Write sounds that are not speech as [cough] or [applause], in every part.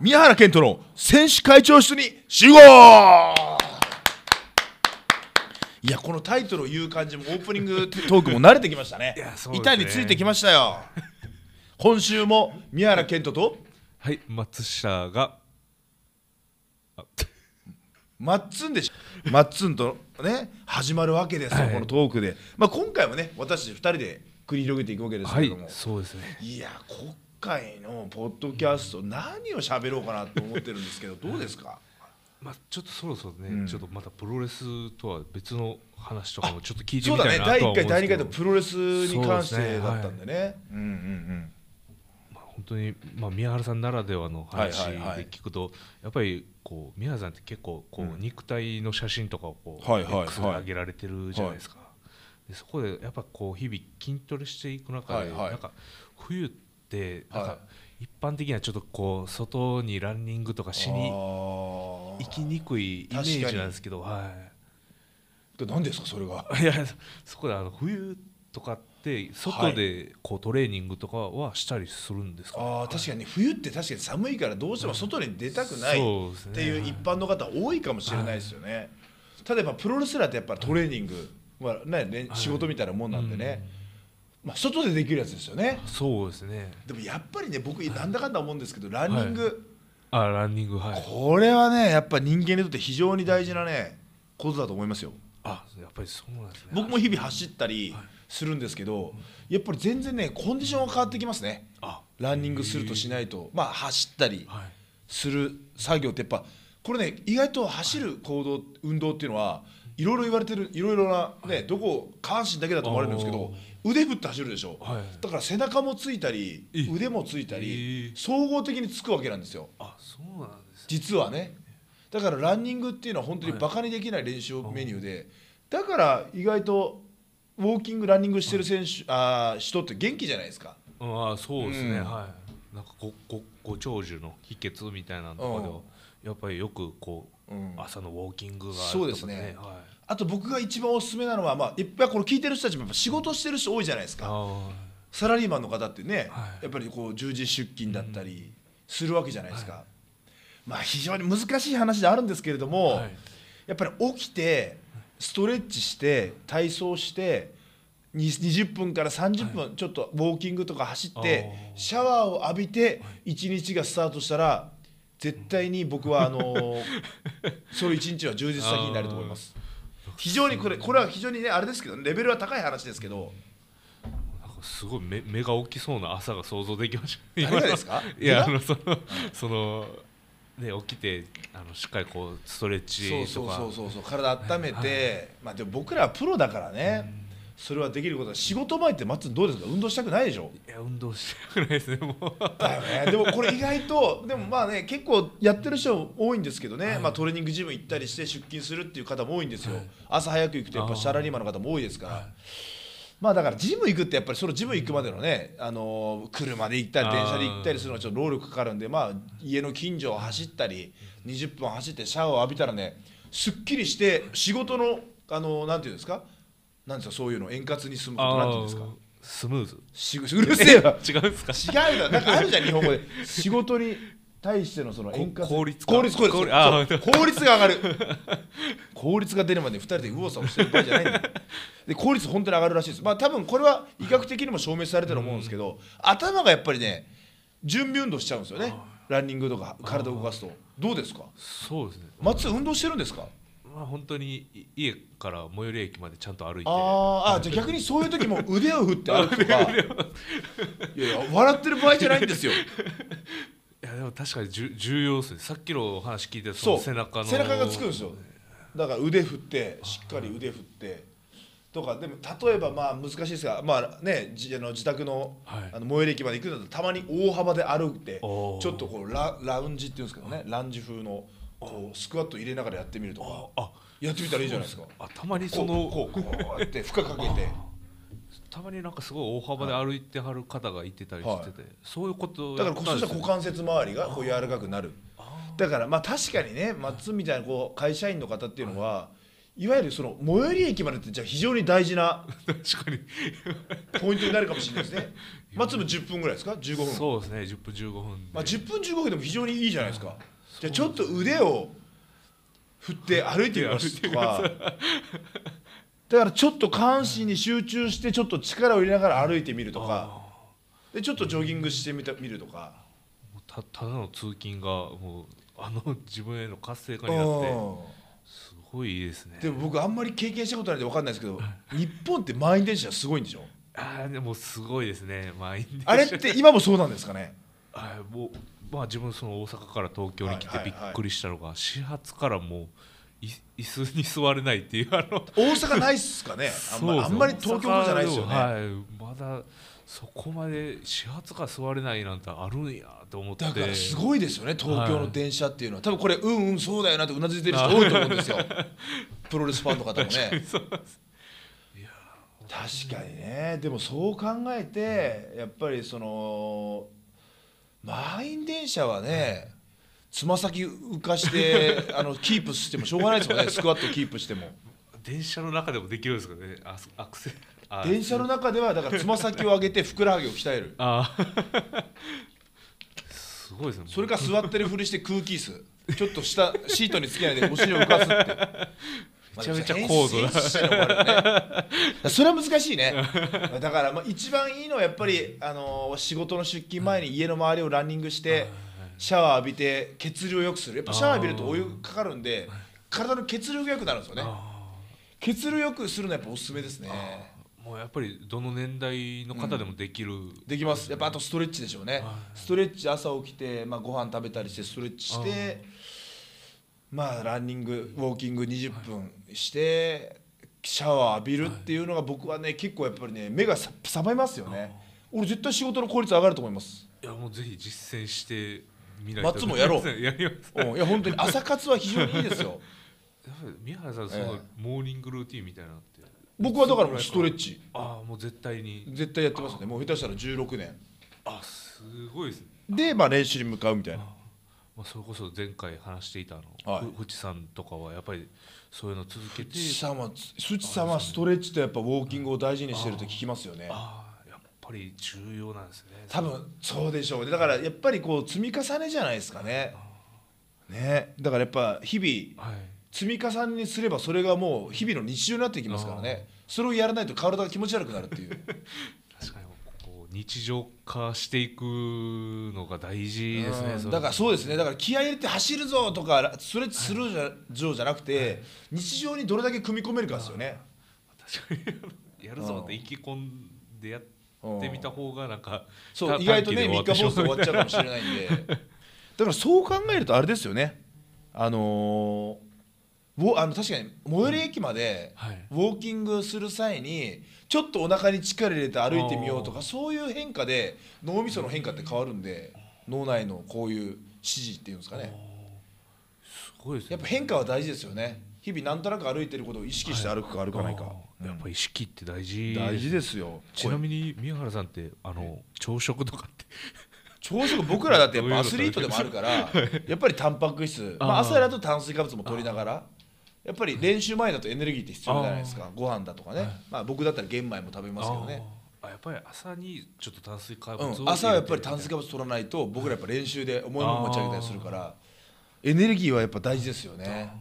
宮原健人の選手会長室に集合。いやこのタイトルを言う感じもオープニングトークも慣れてきましたね。ね。板についてきましたよ。今週も宮原健人とはい松下が。あ。マッツンでしょ。マッツンとね始まるわけですよ、はい。このトークで、まあ、今回もね私たち2人で繰り広げていくわけですけはいれども、そうですね。い、や今回のポッドキャスト何を喋ろうかなと思ってるんですけどどうですか？[laughs] まあちょっとそろそろね、うん。ちょっとまたプロレスとは別の話とかもちょっと聞いてそうだねみたいなとは第1回第2思うんですけど。回とプロレスに関してだったんでね。うんうんうんまあ本当にまあ宮原さんならではの話ではいはいはい。聞くとやっぱりこう宮原さんって結構こう肉体の写真とかをこうはいはいはい。X で上げられてるじゃないですか。でそこでやっぱこう日々筋トレしていく中ではいはい。なんか冬ってなんはか一般的にはちょっとこう外にランニングとかしにあ行きにくいイメージなんですけど、はーで何ですかそれが？い、[laughs] いやそこであの冬とかって外でこうトレーニングとかはしたりするんですか、あー確かに。ね冬って確かに寒いからどうしても外に出たくないっていう一般の方多いかもしれないですよね。ただやっぱプロレスラーってやっぱトレーニング、まあねね仕事みたいなもんなんでね、まあ、外でできるやつですよね。そうですね。でもやっぱりね僕なんだかんだ思うんですけどランニング、あランニングはい。これはねやっぱ人間にとって非常に大事なねことだと思いますよ。あやっぱりそうなんですね。僕も日々走ったりするんですけど、やっぱり全然ねコンディションが変わってきますね。あ。ランニングするとしないと、まあ走ったり。はい。する作業ってやっぱこれね意外と走る行動運動っていうのはいろいろ言われてるいろいろなねどこ下半身だけだと思われるんですけど腕振って走るでしょ、はい。だから背中もついたりえ腕もついたりえ総合的につくわけなんですよ。あそうなんですね。実はね。だからランニングっていうのは本当にバカにできない練習メニューでだから意外とウォーキングランニングしてる選手あー人って元気じゃないですか。あそうですね、うん。はい。なんかごごご長寿の秘訣みたいなのとかではやっぱりよくこう、うん。朝のウォーキングがあるとかそうですね。はい、あと僕が一番おすすめなのは、まあ、いっぱいこれ聞いてる人たちもやっぱ仕事してる人多いじゃないですか。あサラリーマンの方ってね、はい。やっぱりこう10時出勤だったりするわけじゃないですか、まあ非常に難しい話であるんですけれども、はい。やっぱり起きてストレッチして体操してに20分から30分ちょっとウォーキングとか走ってシャワーを浴びて一日がスタートしたら絶対に僕はあのー [laughs] その一日は充実先になると思います非常にこれこれは非常にねあれですけどレベルは高い話ですけど。すごい目目が大きそうな朝が想像できました。[laughs] 誰がですか？いやあ目のそのそのね起きてあのしっかりこうストレッチとか。そうそうそうそう体温めて、まあでも僕らはプロだからね、それはできることは仕事前って松どうですか？運動したくないでしょ？いや運動してなくないですねもう。だよね。でもこれ意外とでもまあね結構やってる人多いんですけどね、まあ、トレーニングジム行ったりして出勤するっていう方も多いんですよ、朝早く行くとやっぱサラリーマンの方も多いですから、まあだからジム行くってやっぱりそのジム行くまでのね、あのー車で行ったり電車で行ったりするのはちょっと労力かかるんでまあ家の近所を走ったり20分走ってシャワーを浴びたらねすっきりして仕事のあのーなんていうんですか？なんですかそういうの円滑に進むことなんていうんですか？スムーズ。しうるせえわ違うんですか？違うよなんかあるじゃん [laughs] 日本語で。仕事に対してのその円滑効率か。効率効率効率が上がる。効率が出るまで2人で右往左往してる場合じゃないんだよ。[laughs] で効率本当に上がるらしいです。まあ多分これは医学的にも証明されてると思うんですけど、頭がやっぱりね準備運動しちゃうんですよね。ランニングとか体を動かすと。どうですか？そうですね。松運動してるんですか？まあ本当にい家から最寄り駅までちゃんと歩いて。あーあじゃあ逆にそういう時も [laughs] 腕を振って歩くとか。いやいや笑ってる場合じゃないんですよ。[laughs] いやでも確かにじゅ重要ですね。さっきのお話聞いてそう。の背中の。背中がつくんですよ。だから腕振ってしっかり腕振って。とかでも例えばまあ難しいですがまあねじあの自宅の,、はい。あの最寄り駅まで行くんだったらたまに大幅で歩いてちょっとこうララウンジっていうんですけどねランジ風のこうスクワット入れながらやってみるとか。あやってみたらいいじゃないですか。あたまにこそうのこうこうやって負荷かけて。たまになんかすごい大幅で歩いてはる方がいてたりしてて、そういうことをだからそしたら股関節周りがこう柔らかくなる。だからまあ確かにねマッツンみたいなこう会社員の方っていうのはいわゆるその最寄り駅までってじゃあ非常に大事な [laughs] 確かに。ポイントになるかもしれないですね。松も10分ぐらいですか？15分。そうですね。10分15分で。まあ、10分15分でも非常にいいじゃないですかじゃあちょっと腕を振って歩いてみますとか。だからちょっと下半身に集中してちょっと力を入れながら歩いてみるとか。でちょっとジョギングしてみた見るとか。たただの通勤がもうあの自分への活性化になってうん。すごいいいですね。でも僕あんまり経験したことないんで分かんないですけど日本って満員電車すごいんでしょ？ああでもすごいですね満員電車。あれって今もそうなんですかね？はいもうまあ自分その大阪から東京に来てびはいはいはい。っくりしたのが始発からもうい椅子に座れないっていうあの大阪ないっすかね。あんまそうあんまり東京じゃないですよね、はい。まだそこまで始発から座れないなんてあるんやと思って。だからすごいですよね東京の電車っていうのは、多分これうんうんそうだよなってうなずいてる人多いと思うんですよ。[laughs] プロレスファンの方もね。確かにね。でもそう考えてやっぱりその満員電車はねつま先浮かして [laughs] あのキープしてもしょうがないですよね。スクワットキープしても。電車の中でもできるんですかね。あアクセあ電車の中ではだからつま先を上げてふくらはぎを鍛える。あすごいですね。それから座ってるふりして空気椅子。ちょっと下シートにつけないでお尻を浮かすってめちゃめちゃ高度なまあでも変身してるのもあるよね。[laughs] それは難しいね。だからまあ一番いいのはやっぱり、あのー仕事の出勤前に家の周りをランニングしてシャワー浴びて血流を良くする。やっぱシャワー浴びるとお湯かかるんで体の血流が良くなるんですよね。あ血流良くするのはやっぱおすすめですね。ー。もうやっぱりどの年代の方でもできる、できます。やっぱあとストレッチでしょうね。はストレッチ朝起きて、まあ、ご飯食べたりしてストレッチしてまあランニングウォーキング20分してシャワー浴びるっていうのが僕はね結構やっぱりね目がさ覚めますよね。俺絶対仕事の効率上がると思います。いやもうぜひ実践してみないと松もやろう。[laughs] やります。うん。いや本当に朝活は非常にいいですよ。[laughs] 宮原さんそのモーニングルーティンみたいなのって。僕はだからストレッチ。ああもう絶対に。絶対やってますね。もう下手したら16年。あすごいですね。でまあ練習に向かうみたいなまあ、それこそ前回話していたあの、はい。さんとかはやっぱりそういうのを続けてスチさんはさんはストレッチとやっぱウォーキングを大事にしてると聞きますよね。やっぱり重要なんですね。多分そうでしょうね。だからやっぱりこう積み重ねじゃないですかね。ね。だからやっぱ日々はい。積み重ねにすればそれがもう日々の日常になっていきますからね。それをやらないと体が気持ち悪くなるっていう [laughs] 日常化していくのが大事ですね、うん。だからそうですね。だから気合い入れて走るぞとかストレッチするじゃ,、じゃなくて日常にどれだけ組み込めるかですよね。確かに。[laughs] やるぞって意気込んでやってみた方がなんかたそう意外とね短期で3日放送終わっちゃうかもしれないんで。[laughs] だからそう考えるとあれですよね。あのーあの確かに最寄り駅まではい。ウォーキングする際にちょっとお腹に力入れて歩いてみようとかそういう変化で脳みその変化って変わるんで脳内のこういう指示っていうんですかね。すごいですね。やっぱ変化は大事ですよね。日々なんとなく歩いてることを意識して歩くか歩かないか、やっぱり意識って大事。大事ですよ。ちなみに宮原さんってあの朝食とかって？朝食僕らだってやっぱアスリートでもあるからやっぱりタンパク質、まあ、朝だと炭水化物も取りながらやっぱり練習前だとエネルギーって必要じゃないですか。ご飯だとかね、まあ、僕だったら玄米も食べますけどね、あやっぱり朝にちょっと炭水化うん、物を朝はやっぱり炭水化物取らないと僕らやっぱ練習で重いもの持ち上げたりするからエネルギーはやっぱ大事ですよね。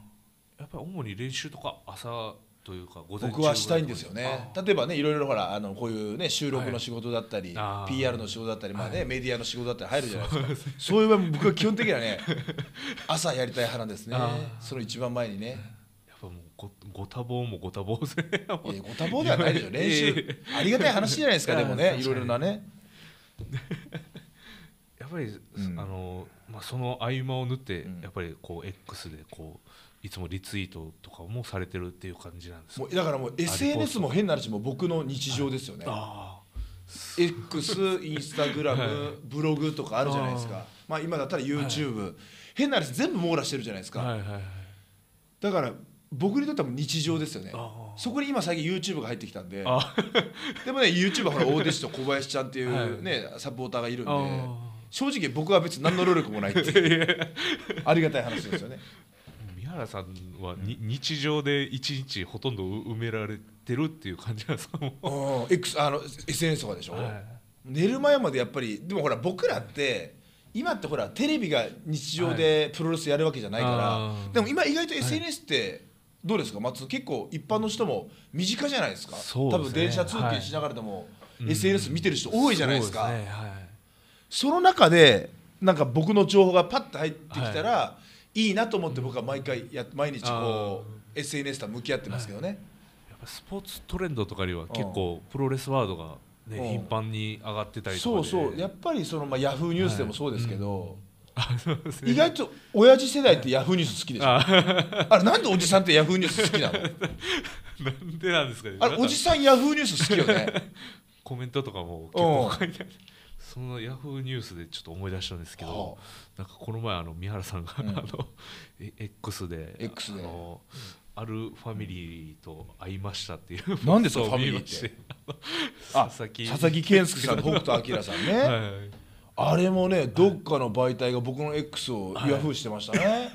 やっぱり主に練習とか朝というか午前中僕はしたいんですよね。あ例えばねいろいろほらあのこういうね収録の仕事だったり、あー。PR の仕事だったり、まあねメディアの仕事だったり入るじゃないですか。そういう場合僕は基本的にはね朝やりたい派なんですね。その一番前にねごご多忙もご多忙ですねいやご多忙ではないでしょ練習ありがたい話じゃないですか。でもね。いろいろなね。[laughs] やっぱり、ん。あのまあ、その合間を縫って、うん。やっぱりこう X でこういつもリツイートとかもされてるっていう感じなんですか？もうだからもう SNS も変な話も僕の日常ですよね。あ X インスタグラムブログとかあるじゃないですか。まあ今だったら YouTube 変な話全部網羅してるじゃないですか。あはいはいはい。だから僕にとっては日常ですよね。あそこに今最近 YouTube が入ってきたんで。あ [laughs] でもね YouTube はほら大弟子と小林ちゃんっていはうねサポーターがいるんであ正直僕は別に何の労力もないっていう。[laughs] ありがたい話ですよね。宮宮原さんはに、日常で一日ほとんど埋められてるっていう感じなんですか？もう、うん。X あの SNS とかでしょ、はい。寝る前までやっぱりでもほら僕らって今ってほらテレビが日常でプロレスやるわけじゃないから、あーでも今意外と SNS ってどうですか？松結構一般の人も身近じゃないですか？ね。多分電車通勤しながらでも、SNS 見てる人多いじゃないですか、そうね。はいその中でなんか僕の情報がパッと入ってきたら、い、いなと思って僕は毎回や毎日こう SNS と向き合ってますけどね、やっぱスポーツトレンドとかよりは結構プロレスワードが、ねうん。頻繁に上がってたりとそうそう。やっぱりその、まあ、ヤフーニュースでもそうですけど、あそうですね意外と親父世代ってヤフーニュース好きでしょ？あ。あれなんでおじさんってヤフーニュース好きなの？[laughs] なんでなんですかね。あれおじさんヤフーニュース好きよね。[laughs] コメントとかも結構書いてある。そのヤフーニュースでちょっと思い出したんですけど、はなんかこの前あの三原さんが、うん。あのえ X で X で。あのあるファミリーと会いましたっていう。何ですかファミリーって？佐々木。健介さん北斗晶さんね、[laughs] はいあれもねどっかの媒体が僕の X をヤフーしてましたね、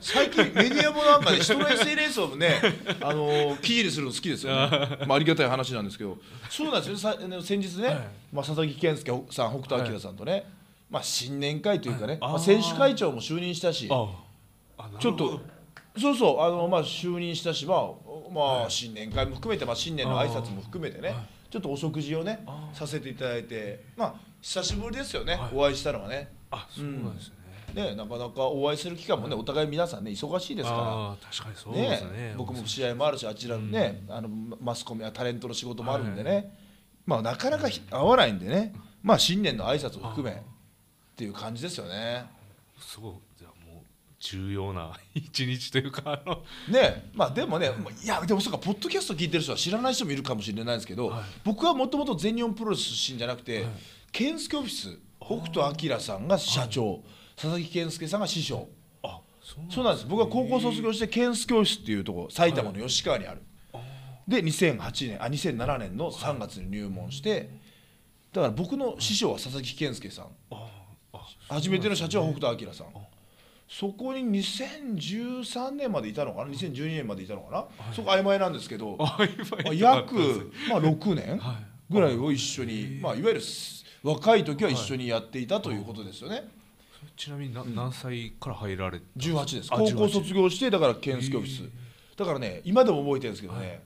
最近メディアもなんかね人の SNS をね、[laughs] あのー記事にするの好きですよね、まあ、ありがたい話なんですけど。そうなんですよさ先日ね、はい。まあ、佐々木健介さん北斗晶さんとね、まあ、新年会というかね、まあ、あー選手会長も就任したしちょっとそうそうあの、まあ、就任したし、まあまあ、新年会も含めて、まあ、新年の挨拶も含めてね、はい。ちょっとお食事をねさせていただいて、まあ、久しぶりですよね、はい。お会いしたのはね。あそうなんですね、ねなかなかお会いする期間もねお互い皆さんね忙しいですかああ確かにそうら、ですね。僕も試合もあるしあちらのね、あのマスコミやタレントの仕事もあるんでね、まあ、なかなかひ会わないんでね、まあ、新年の挨拶を含めっていう感じですよね。すごい。じゃあもう重要な一日というかあの。ねまあでもね、いやでもそうかポッドキャスト聞いてる人は知らない人もいるかもしれないですけど、はい。僕はもともと全日本プロレス出身じゃなくて、はい健介オフィス北斗晶さんが社長、佐々木健介さんが師匠。あそうなんです僕は高校卒業して健介オフィスっていうところ埼玉の吉川にある、で2008年あ2007年の3月に入門してだから僕の師匠は佐々木健介さん。ああ初めての社長は北斗晶さん。そこに2013年までいたのかな？2012年までいたのかな、そこ曖昧なんですけど、あ今まあ、言ったかったです約、まあ、6年はい。ぐらいを一緒に、まあ、いわゆるす若い時は一緒にやっていたということですよね、ちなみにな何歳から入られた18ですあ高校18卒業してだから健介オフィスだからね今でも覚えてるんですけどね、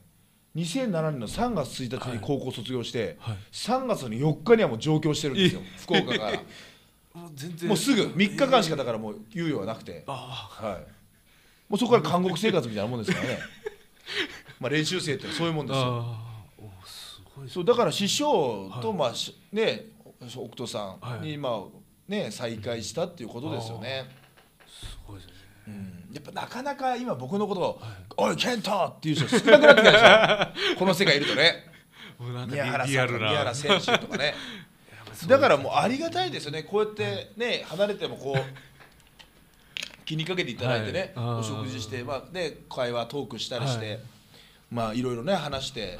2007年の3月1日に高校卒業して、はい。3月の4日にはもう上京してるんですよ。福岡から。[laughs] もう全然。もうすぐ3日間しかだからもう猶予はなくて、あはい、もうそこから監獄生活みたいなもんですからね。[laughs] まあ練習生ってそういうもんですよ。あおすごいですそうだから師匠と、はい。まあしね北斗さんに、はい。まあね再会したっていうことですよね、すごいですね。うん。やっぱなかなか今僕のことを「おい健太!」っていう人少なくなってきたでしょ [laughs] この世界いるとね。[laughs] 宮原さん宮原選手とかね。[laughs] だからもうありがたいですよね。こうやってね離れてもこう気にかけていただいてね、はい。お食事して、まあね、会話トークしたりして、はい。まあいろいろね話して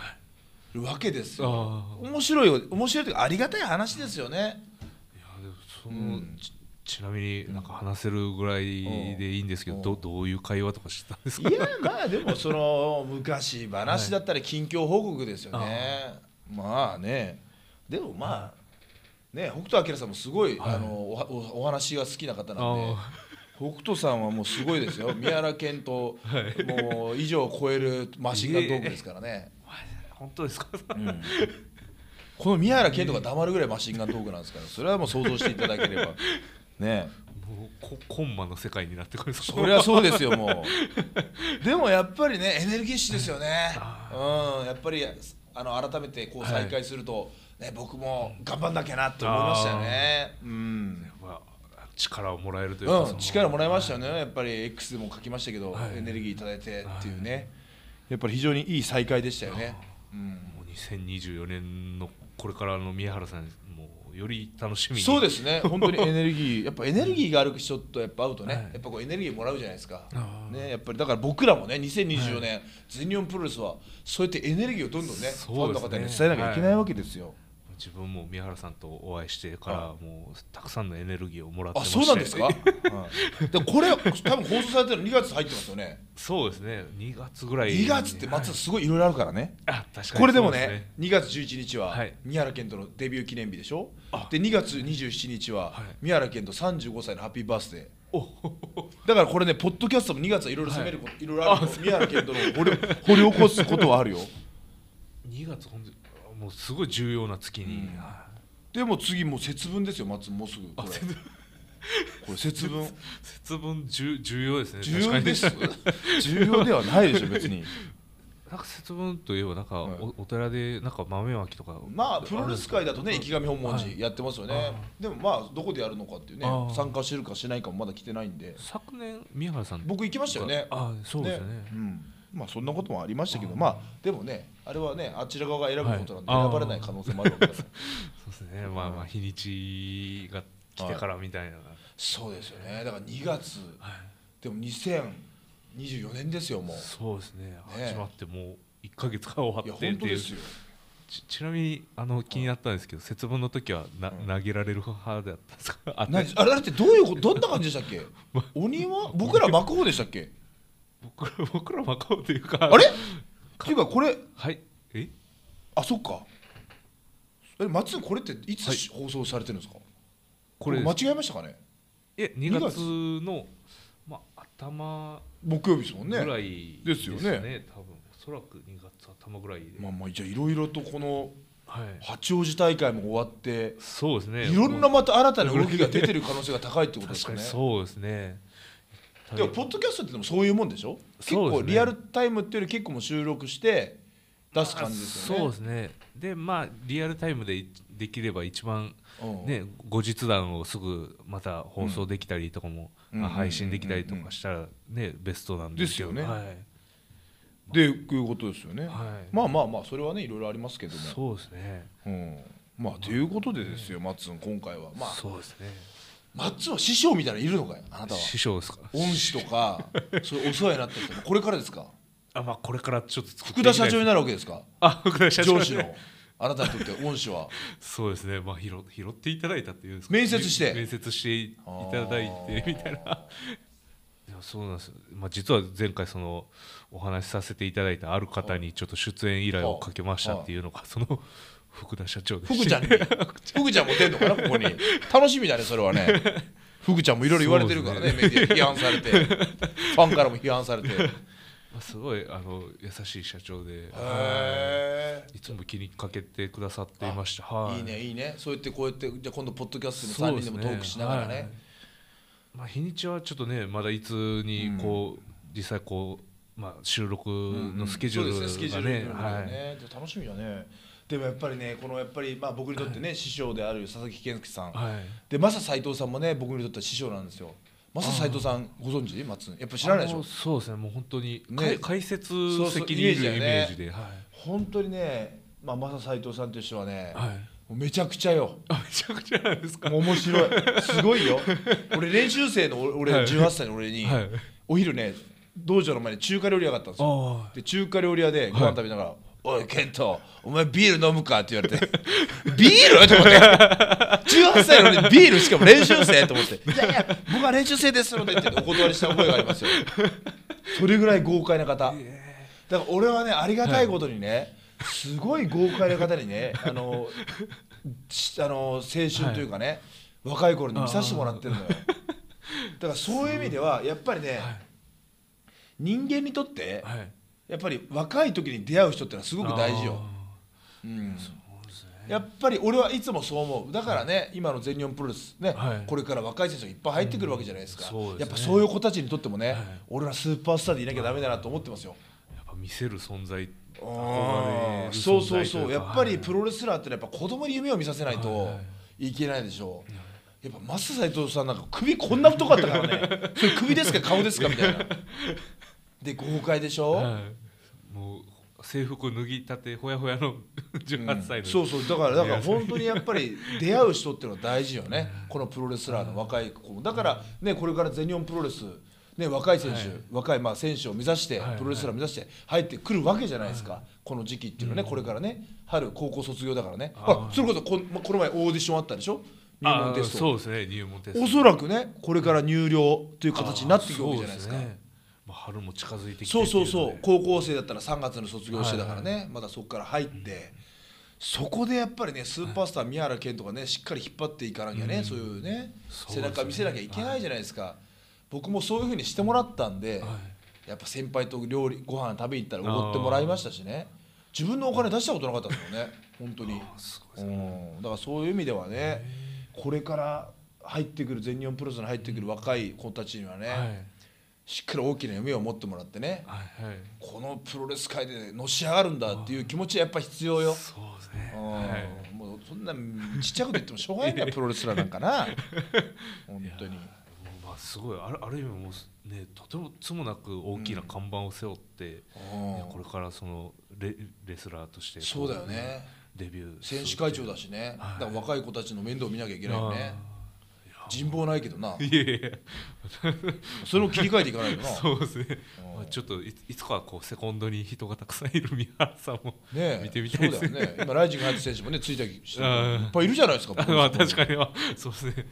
るわけですよ。面白いよ。面白いというかありがたい話ですよね。いやでもその、ちちなみになんか話せるぐらいでいいんですけど、うん。どどういう会話とかしてたんですか？いやまあでもその昔話だったり近況報告ですよね、まあね。でもまあね北斗晶さんもすごい、はい。あのおはおお話が好きな方なんであ北斗さんはもうすごいですよ。宮原健と [laughs] もう以上を超えるマシンガントークですからね、本当ですか？うん。この宮原健とか黙るぐらいマシンガントークなんですからそれはもう想像していただければ。[laughs] ね。もうココンマの世界になってくるそりゃそうですよもう。でもやっぱりねエネルギッシュですよね。うん。やっぱりあの改めてこう再会すると、ね、僕も頑張んなきゃなって思いましたよね。うん。まあ、力をもらえるというか、うん、力もらいましたよね、やっぱり X でも書きましたけど、はい。エネルギーいただいてっていうね、やっぱり非常にいい再会でしたよね。うん。もう2024年のこれからの宮原さんもより楽しみに。そうですね、[laughs] 本当にエネルギー、やっぱエネルギーがある人とやっぱ会うとね、はい。やっぱこうエネルギーもらうじゃないですか。ね、やっぱりだから僕らもね、2024年、全日本プロレスはそうやってエネルギーをどんどんね、ね。ァンの方に伝えなきゃいけないわけですよ。自分も宮原さんとお会いしてからもうたくさんのエネルギーをもらってあまして。そうなんですか、う [laughs] んでこれ多分放送されてるの2月入ってますよね。そうですね。2月ぐらい2月って松さんすごいいろいろあるからね。あ確かにこれでもそうすね2月11日ははい。宮原健人のデビュー記念日でしょ？あ。で2月27日ははい。宮原健人35歳のハッピーバースデー。お。だからこれねポッドキャストも2月はいろいろ攻めることいろいろある宮原健人の掘り起こすことはあるよ。2月本当にもうすごい重要な月に、でも次もう節分ですよ松もうすぐあこれこれ節分。節分重重要ですね重要です。重要ではないでしょ別に。[laughs] なんか節分といえばなんかはい。お,、お寺でなんか豆まきとか。まあプロレス界だとね池上本門はい。寺やってますよね、あでもまあどこでやるのかっていうね参加してるかしないかもまだ来てないんで。昨年宮原さん僕行きましたよね。あそうですよね。うん、まあそんなこともありましたけどあー。まあでもねあれはねあちら側が選ぶことなんではい。選ばれない可能性もあるわけだから。そうですね。まあまあ日にちが来てからみたいな、そうですよね。だから2月。はい。でも2024年ですよもう。そうですね。ね。始まってもう1か月が終わってっていう。本当ですよ。ちちなみにあの気になったんですけど節分の時はな、うん。投げられる派だったんですか？あれあれってどういうことどんな感じでしたっけ？[laughs] 鬼は僕ら巻く方でしたっけ？僕ら [laughs] 僕らマカオというか。あれ？っていうかこれ？はい。え？あそっか。え松井これっていつ、はい。放送されてるんですか？これ間違えましたかね？え2月のまあ頭木曜日ですもんね。ぐらいですよね。多分おそらく2月頭ぐらいで、まあまあじゃあいろいろとこのはい。八王子大会も終わってそうですね。いろんなまた新たな動きが出てる可能性が高いってことです確かかねにそうですねでもポッドキャストってでもそういうもんでしょ？結構リアルタイムっていうより結構もう収録して出す感じですよね。そうですね。でまあリアルタイムでできれば一番うんね後日談をすぐまた放送できたりとかも、うんまあ配信できたりとかしたらねベストなんですよね。はい、でいうことですよね、はい。まあまあまあそれはねいろいろありますけども。そうですね。うん。まあということでですよマッツン今回は。まあ。そうですねマッツンは師匠みたいなのいるのかよあなたは？師匠ですか？恩師とかそういうお世話になった人もこれからですか？あまあこれからちょっと福田社長にいなるわけですか？あ福田社長。上司の。あなたにとって恩師は？そうですね。まあ拾拾っていただいたっていうんですか？面接して？面接していただいてみたいな。いやそうなんですよ、まあ、実は前回そのお話しさせていただいたある方にちょっと出演依頼をかけましたっていうのがその福田社長で福ちゃんに。[laughs] 福ちゃんも出んのかな [laughs] ここに。楽しみだねそれはね。[laughs] 福ちゃんもいろいろ言われてるからねそうメディア批判されて。ファンからも批判されて。すごいあの優しい社長でえい。つも気にかけてくださっていました。はい。いねいいね。そうやってこうやってじゃあ今度ポッドキャストの3人でもトークしながらね。はい。まあ、日にちはちょっとねまだいつにこう、実際こう、まあ、収録のスケジュールがね,、そうですねスケジュールいろいろはい。楽しみだねでもやっぱりねこのやっぱりまあ僕にとってね師匠である佐々木健介さん。はい、でマサ斎藤さんもね僕にとっては師匠なんですよ。マサ斎藤さんご存知？松やっぱ知らないでしょ？そうですね。もう本当に、ね。解説席にいるイイメージだよね。はい。本当にねまあマサ斎藤さんという人はねめちゃくちゃよ。あめちゃくちゃなんですか？面白い。すごいよ。[laughs] 俺練習生の俺はい。18歳の俺にはい。お昼ね道場の前に中華料理屋があったんですよ。あで中華料理屋でご飯食べながら「おいケントお前ビール飲むか?」って言われて「[laughs] ビール?」と思って。18歳の俺にビールしかも練習生と思って「いやいや僕は練習生ですので」ってお断りした覚えがありますよ。それぐらい豪快な方。だから俺はねありがたいことにね、すごい豪快な方にねあのしあの青春というかね、若い頃に見させてもらってるのよ。だからそういう意味ではやっぱりね、はい。人間にとってはいやっぱり若い時に出会う人ってのはすごく大事よ、うん。そうですね。やっぱり俺はいつもそう思う。だからね、今の全日本プロレスね、はい。これから若い選手がいっぱい入ってくるわけじゃないですか、うんそうですね。やっぱそういう子たちにとってもね、はい。俺はスーパースターでいなきゃダメだなと思ってますよ、やっぱ見せる存在あそうそうそう。やっぱりプロレスラーってのはやっぱ子供に夢を見させないとはい。はいいけないでしょう、やっぱマス斎藤さんなんか首こんな太かったからね。[laughs] それ首ですか顔ですかみたいなで豪快でしょ、はい。もう制服脱ぎたてほやほやの [laughs] 18歳の、そうそう。だからだから [laughs] 本当にやっぱり出会う人っていうのは大事よね。このプロレスラーの若い子も。だからねこれから全日本プロレスね、若い選手、はい。若いまあ選手を目指して、はい。プロレスラーを目指して入ってくるわけじゃないですか、この時期っていうのはね、これからね。春高校卒業だからね。あそれこそこんまこの前オーディションあったでしょ？入門テスト。あそうですね。入門テスト。おそらくねこれから入寮という形になっていくわけじゃないですかまあ、春も近づいてきてそうそうそう。高校生だったら3月に卒業してだからね、まだそこから入って、そこでやっぱりねスーパースター宮原健とかねしっかり引っ張っていかなきゃね、そういうね背中見せなきゃいけないじゃないですか、僕もそういうふうにしてもらったんで、はい。やっぱ先輩と料理ご飯食べに行ったらおごってもらいましたしね。自分のお金出したことなかったですもんね。[laughs] 本当に、すうん、だからそういう意味ではねこれから入ってくる全日本プロレスに入ってくる若い子たちにはね、はいしっかり大きな夢を持ってもらってね。はいはい。このプロレス界でのし上がるんだっていう気持ちはやっぱ必要よ。そうですね。うん。はいもうそんなちっちゃいこと言ってもしょうがない。んだよプロレスラーなんかな。本当に。まあすごい。あるある意味もうねとてもつもなく大きな看板を背負って、うん。ねこれからそのレレスラーとしてこそうだよね。デビュー選手会長だしね。だはいから若い子たちの面倒を見なきゃいけないよね。あ人望ないけどな。ーいやいや。[laughs] それを切り替えていかないとな。そうですね、うん。まあ、ちょっといいつかはこうセコンドに人がたくさんいる宮原さんもね見てみたいですそうだよね。今ライジング入った選手もねついたりしていっぱいいるじゃないですかま [laughs] あ確かに。はそうですね。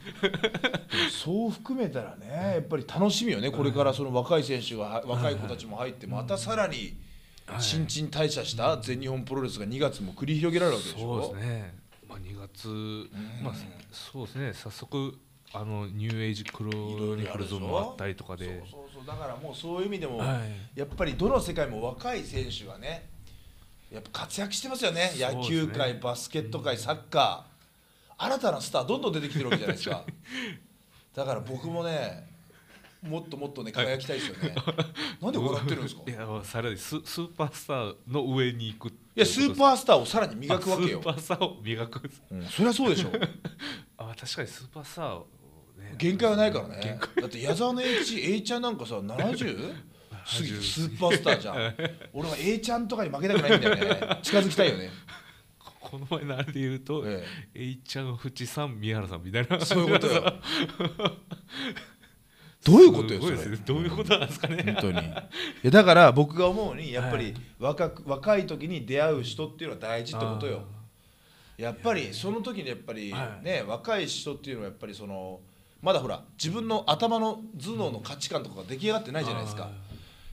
そう含めたらねやっぱり楽しみよね。これからその若い選手が若い子たちも入ってまたさらにはい。新陳代謝した全日本プロレスが2月も繰り広げられるわけでしそうょですね、まあ、2月、まあ、そうですね。早速あのニューエイジクロニクルズもあったりとかで。そうそうそうだからもうそういう意味でも、はい。やっぱりどの世界も若い選手がねやっぱ活躍してますよね。ね野球界バスケット界サッカー。新たなスターどんどん出てきてるわけじゃないですか。[laughs] だから僕もねもっともっとね輝きたいですよね。なんで笑ってるんですか？いやさらにススーパースターの上に行くいやスーパースターをさらに磨くわけよ。スーパースターを磨くうんそりゃそうでしょ。[laughs] あ確かにスーパースターをね。限界はないからね。限だって矢沢の A, A ちゃんなんかさ 70? 過ぎてスーパースターじゃん。[laughs] 俺は A ちゃんとかに負けたくないんだよね。近づきたいよね。この前のあれで言うと、ええ。いちゃん淵さん宮原さんみたいな。そういうことよ。[laughs] どういうことよそれ？どういうことなんですかね。本当に。いやだから僕が思うにやっぱり若く若い時に出会う人っていうのは大事ってことよ。やっぱりその時にやっぱりはい。ね若い人っていうのはやっぱりそのまだほら自分の頭の頭脳の価値観とかが出来上がってないじゃないですか。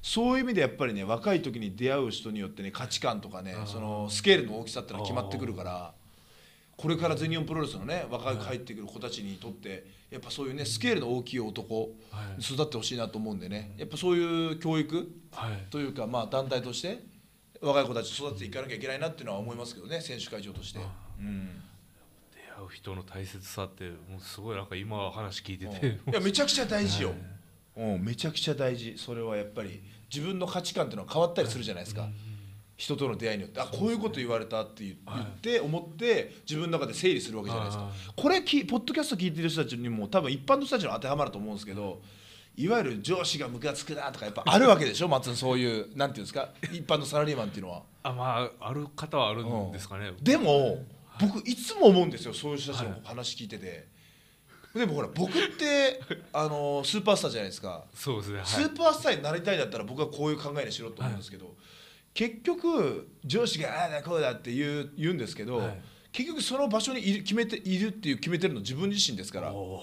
そういう意味でやっぱりね若い時に出会う人によってね価値観とかねそのスケールの大きさってのは決まってくるからこれから全日本プロレスのね若く入ってくる子たちにとってやっぱそういうねスケールの大きい男はい。育ってほしいなと思うんでね。やっぱそういう教育はい。というかまあ団体として若い子たち育てていかなきゃいけないなっていうのは思いますけどね選手会長として。うんう人の大切さってもうすごいなんか今話聞いてて、いやめちゃくちゃ大事よ、うん、めちゃくちゃ大事。それはやっぱり自分の価値観っていうのは変わったりするじゃないですか、人との出会いによってあこういうこと言われたって言言って思って自分の中で整理するわけじゃないですか。はこれきポッドキャスト聞いてる人たちにも多分一般の人たちに当てはまると思うんですけどいわゆる上司がムカつくなとかやっぱあるわけでしょ？[laughs] 松野そういうなんていうんですか？一般のサラリーマンっていうのは。あまあある方はあるんですかね、でも僕いつも思うんですよそういう人たちの話聞いてて、でもほら僕って [laughs] あのスーパースターじゃないですか、そうですねはい。スーパースターになりたいんだったら僕はこういう考えにしろと思うんですけど、結局上司がああだこうだって言う言うんですけど、はい。結局その場所にいる決めているっていう決めてるの自分自身ですから。いお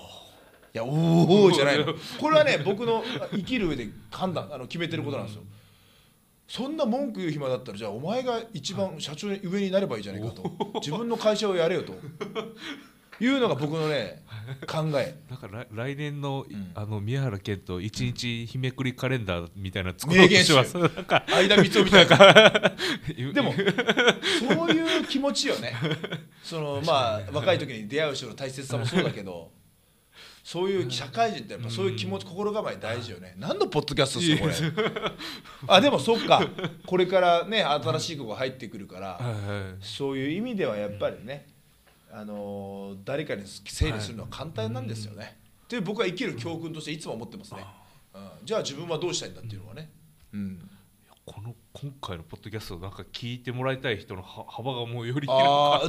やおおじゃないの。[laughs] これはね僕の生きる上で判断あの決めてることなんですよ。そんな文句言う暇だったらじゃあお前が一番社長に上になればいいじゃないかと。自分の会社をやれよと。いうのが僕のね考え。なんか来来年の,、ん。あの宮原健と一日日めくりカレンダーみたいなの作ろうとしてます。なんか間光雄みたいなででも [laughs] そういう気持ちよね。そのまあ若い時に出会う人の大切さもそうだけどそういう社会人ってやっぱそういう気持ち心構え大事よね。何のポッドキャストですかこれ。[laughs] あでもそっか。これからね新しい子が入ってくるからそういう意味ではやっぱりね、あのー誰かに整理するのは簡単なんですよね。っていう僕は生きる教訓としていつも思ってますね。うん、じゃあ自分はどうしたいんだっていうのはね。うん、この今回のポッドキャストなんか聞いてもらいたい人のは幅がもうより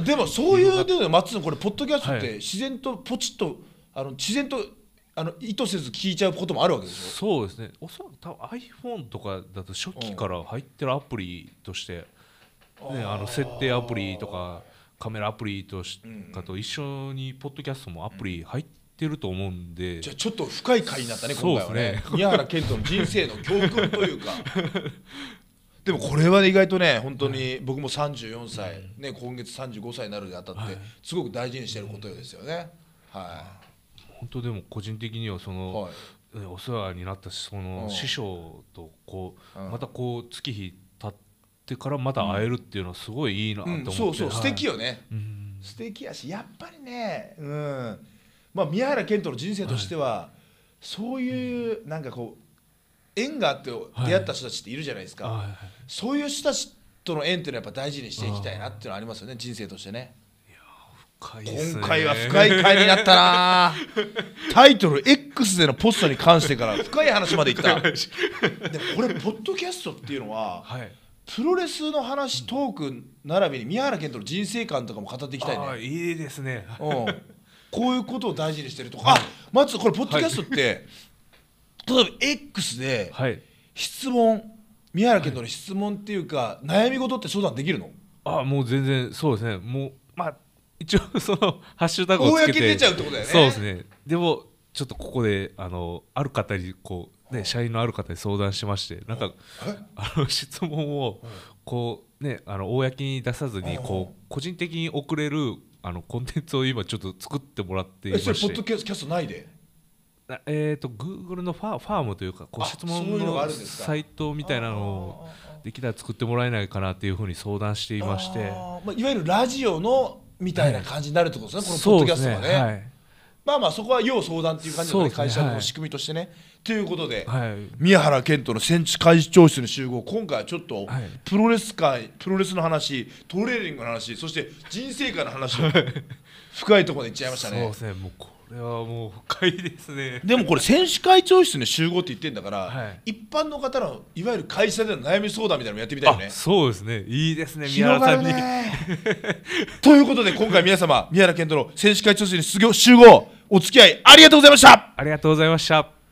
でもそういうで松野これポッドキャストってはい。自然とポチッとあの自然とあの意図せず聞いちゃうこともあるわけでしょ？そうですね。おそらく多分 iPhone とかだと初期から入ってるアプリとして、ね、あの設定アプリとかカメラアプリとしかと一緒にポッドキャストもアプリ入ってると思うんで、じゃあちょっと深い回になったね今回はね。宮原健人の人生の教訓というか。[laughs] でもこれはね意外とね本当に僕も34歳、ね、今月35歳になるにあたって、はい。すごく大事にしてることですよね。は本当でも個人的にはそい、の、はい、ねお世話になったそうん。の師匠とこううん。またこう月日経ってからまた会えるっていうのはすごいいいなと思って、うん、そうそう素敵よ、よね、うん。素敵やしやっぱりね、うん。まあ、宮原健人の人生としては、そういうなんかこう縁があって出会った人たちっているじゃないですか、はいはいそういう人たちとの縁っていうのはやっぱ大事にしていきたいなっていうのはありますよね人生としてね今回は深い回になったな。[laughs] タイトル X でのポストに関してから深い話までいった。でもこれポッドキャストっていうのははい。プロレスの話トーク並びに宮原健人の人生観とかも語っていきたいね。いいですね。うん、こういうことを大事にしてるとか、あ松これポッドキャストって、例えば X ではい。質問宮原健人の質問っていうか、悩み事って相談できるの？あもう全然そうですね。もうまあ一応そのハッシュタグをつけて。公に出ちゃうってことだよね。そうですね。でもちょっとここであのある方にこうね社員のある方に相談しましてなんかあの [laughs] 質問をこうねあの公に出さずにこう個人的に送れるあのコンテンツを今ちょっと作ってもらっていまえそれポッドしてキャストないで？なえっ、と Google のファファームというかこうあ質問のサイトみたいなのをできたら作ってもらえないかなっていうふうに相談していまして。まあ、いわゆるラジオのみたいな感じになるってことですね、このポッドキャストがね。はい。まあまあそこは要相談っていう感じの、ね会社の仕組みとしてね、ということで、はい。宮原健人の戦地会長室に集合今回はちょっとはい。プロレス界プロレスの話トレーニングの話そして人生観の話を深いところで言っちゃいましたね。そうですね。もうこれはもう深いですね。でもこれ選手会長室に集合って言ってんだから、はい。一般の方のいわゆる会社での悩み相談みたいなのもやってみたいよね。あそうですね。いいですね宮原さんに、ね [laughs] ということで今回皆様宮原健人の選手会長室に集合。お付き合いありがとうございました。ありがとうございました